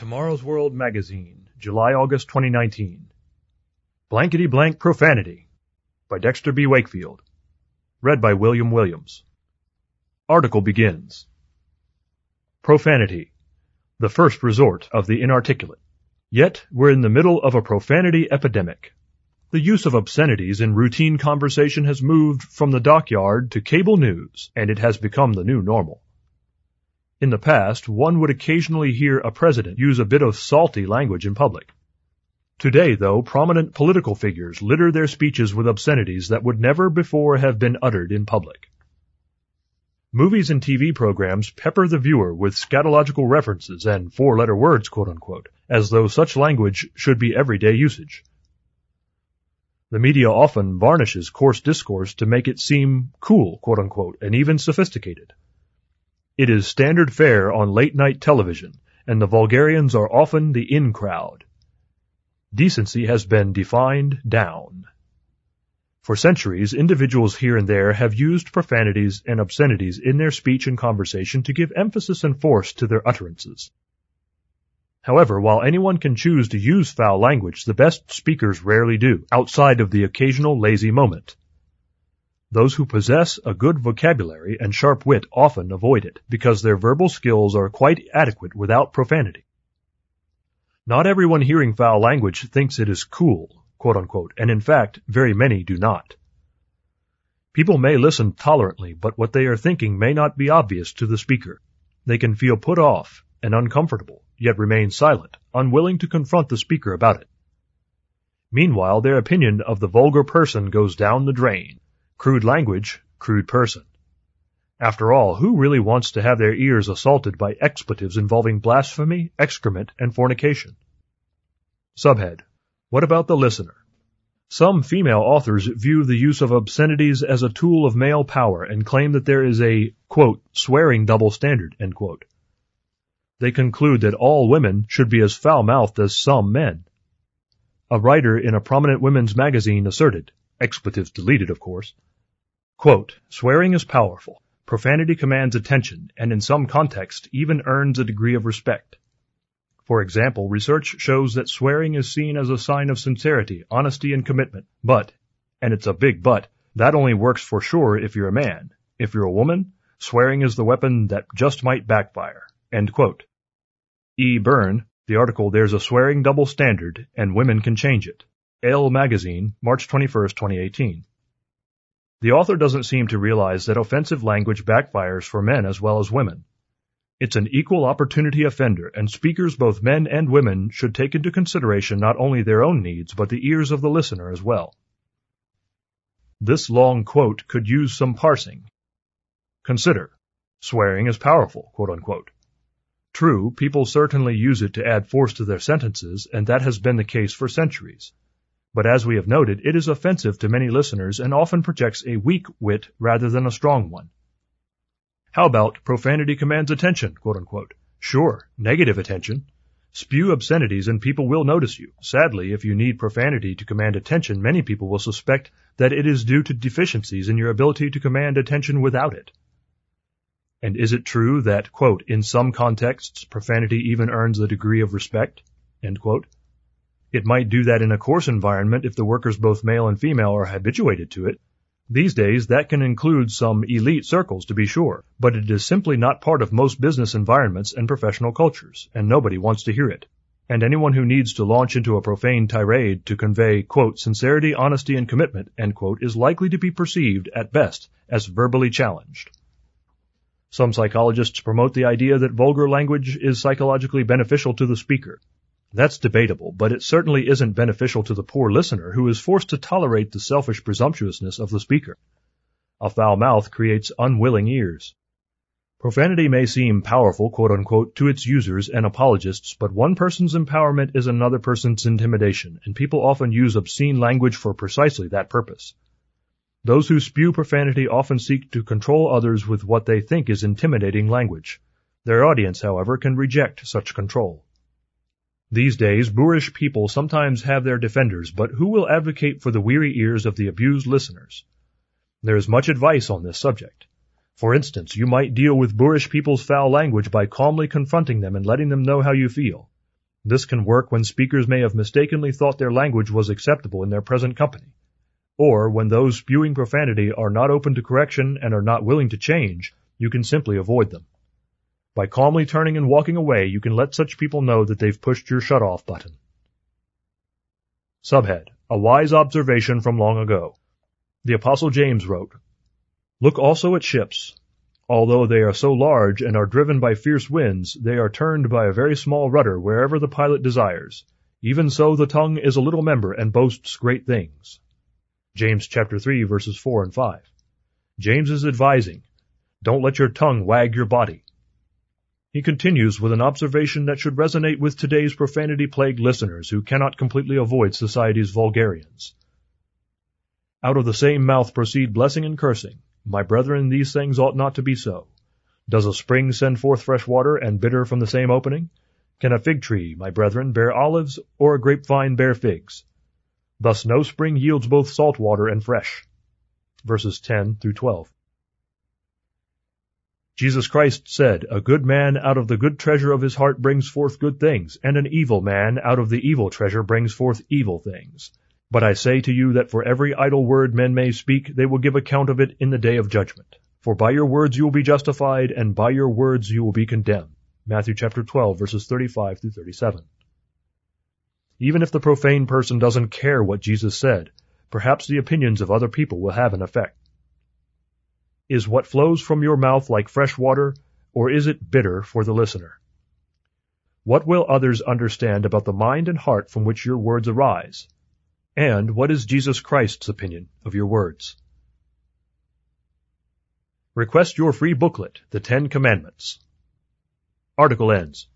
Tomorrow's World Magazine, July August 2019. Blankety Blank Profanity by Dexter B. Wakefield. Read by William Williams. Article begins. Profanity, the first resort of the inarticulate. Yet we're in the middle of a profanity epidemic. The use of obscenities in routine conversation has moved from the dockyard to cable news, and it has become the new normal. In the past, one would occasionally hear a president use a bit of salty language in public. Today, though, prominent political figures litter their speeches with obscenities that would never before have been uttered in public. Movies and TV programs pepper the viewer with scatological references and four-letter words, quote-unquote, as though such language should be everyday usage. The media often varnishes coarse discourse to make it seem cool, quote-unquote, and even sophisticated. It is standard fare on late night television, and the vulgarians are often the in crowd. Decency has been defined down. For centuries, individuals here and there have used profanities and obscenities in their speech and conversation to give emphasis and force to their utterances. However, while anyone can choose to use foul language, the best speakers rarely do, outside of the occasional lazy moment. Those who possess a good vocabulary and sharp wit often avoid it, because their verbal skills are quite adequate without profanity. Not everyone hearing foul language thinks it is cool, quote unquote, and in fact, very many do not. People may listen tolerantly, but what they are thinking may not be obvious to the speaker. They can feel put off and uncomfortable, yet remain silent, unwilling to confront the speaker about it. Meanwhile, their opinion of the vulgar person goes down the drain, Crude language, crude person. After all, who really wants to have their ears assaulted by expletives involving blasphemy, excrement, and fornication? Subhead. What about the listener? Some female authors view the use of obscenities as a tool of male power and claim that there is a, quote, swearing double standard, end quote. They conclude that all women should be as foul-mouthed as some men. A writer in a prominent women's magazine asserted, expletives deleted of course, Quote, swearing is powerful. Profanity commands attention and in some contexts even earns a degree of respect. For example, research shows that swearing is seen as a sign of sincerity, honesty, and commitment. But, and it's a big but, that only works for sure if you're a man. If you're a woman, swearing is the weapon that just might backfire. End quote. E. Byrne, the article There's a Swearing Double Standard and Women Can Change It. Elle Magazine, March 21, 2018. The author doesn't seem to realize that offensive language backfires for men as well as women. It's an equal opportunity offender, and speakers, both men and women, should take into consideration not only their own needs, but the ears of the listener as well. This long quote could use some parsing. Consider, swearing is powerful. True, people certainly use it to add force to their sentences, and that has been the case for centuries. But as we have noted, it is offensive to many listeners and often projects a weak wit rather than a strong one. How about profanity commands attention, quote unquote? Sure, negative attention. Spew obscenities and people will notice you. Sadly, if you need profanity to command attention, many people will suspect that it is due to deficiencies in your ability to command attention without it. And is it true that, quote, in some contexts, profanity even earns a degree of respect, end quote? It might do that in a coarse environment if the workers both male and female are habituated to it. These days, that can include some elite circles to be sure, but it is simply not part of most business environments and professional cultures, and nobody wants to hear it. And anyone who needs to launch into a profane tirade to convey, quote, sincerity, honesty, and commitment, end quote, is likely to be perceived, at best, as verbally challenged. Some psychologists promote the idea that vulgar language is psychologically beneficial to the speaker. That's debatable, but it certainly isn't beneficial to the poor listener who is forced to tolerate the selfish presumptuousness of the speaker. A foul mouth creates unwilling ears. Profanity may seem powerful, quote unquote, to its users and apologists, but one person's empowerment is another person's intimidation, and people often use obscene language for precisely that purpose. Those who spew profanity often seek to control others with what they think is intimidating language. Their audience, however, can reject such control. These days, boorish people sometimes have their defenders, but who will advocate for the weary ears of the abused listeners? There is much advice on this subject. For instance, you might deal with boorish people's foul language by calmly confronting them and letting them know how you feel. This can work when speakers may have mistakenly thought their language was acceptable in their present company, or when those spewing profanity are not open to correction and are not willing to change, you can simply avoid them. By calmly turning and walking away, you can let such people know that they've pushed your shut off button. Subhead A wise observation from long ago. The Apostle James wrote, Look also at ships. Although they are so large and are driven by fierce winds, they are turned by a very small rudder wherever the pilot desires. Even so the tongue is a little member and boasts great things. James chapter 3 verses 4 and 5. James is advising, don't let your tongue wag your body. He continues with an observation that should resonate with today's profanity-plagued listeners who cannot completely avoid society's vulgarians. Out of the same mouth proceed blessing and cursing. My brethren, these things ought not to be so. Does a spring send forth fresh water and bitter from the same opening? Can a fig tree, my brethren, bear olives, or a grapevine bear figs? Thus no spring yields both salt water and fresh. Verses 10 through 12. Jesus Christ said, A good man out of the good treasure of his heart brings forth good things, and an evil man out of the evil treasure brings forth evil things. But I say to you that for every idle word men may speak, they will give account of it in the day of judgment. For by your words you will be justified, and by your words you will be condemned. Matthew chapter 12 verses 35 through 37. Even if the profane person doesn't care what Jesus said, perhaps the opinions of other people will have an effect. Is what flows from your mouth like fresh water, or is it bitter for the listener? What will others understand about the mind and heart from which your words arise? And what is Jesus Christ's opinion of your words? Request your free booklet, The Ten Commandments. Article ends.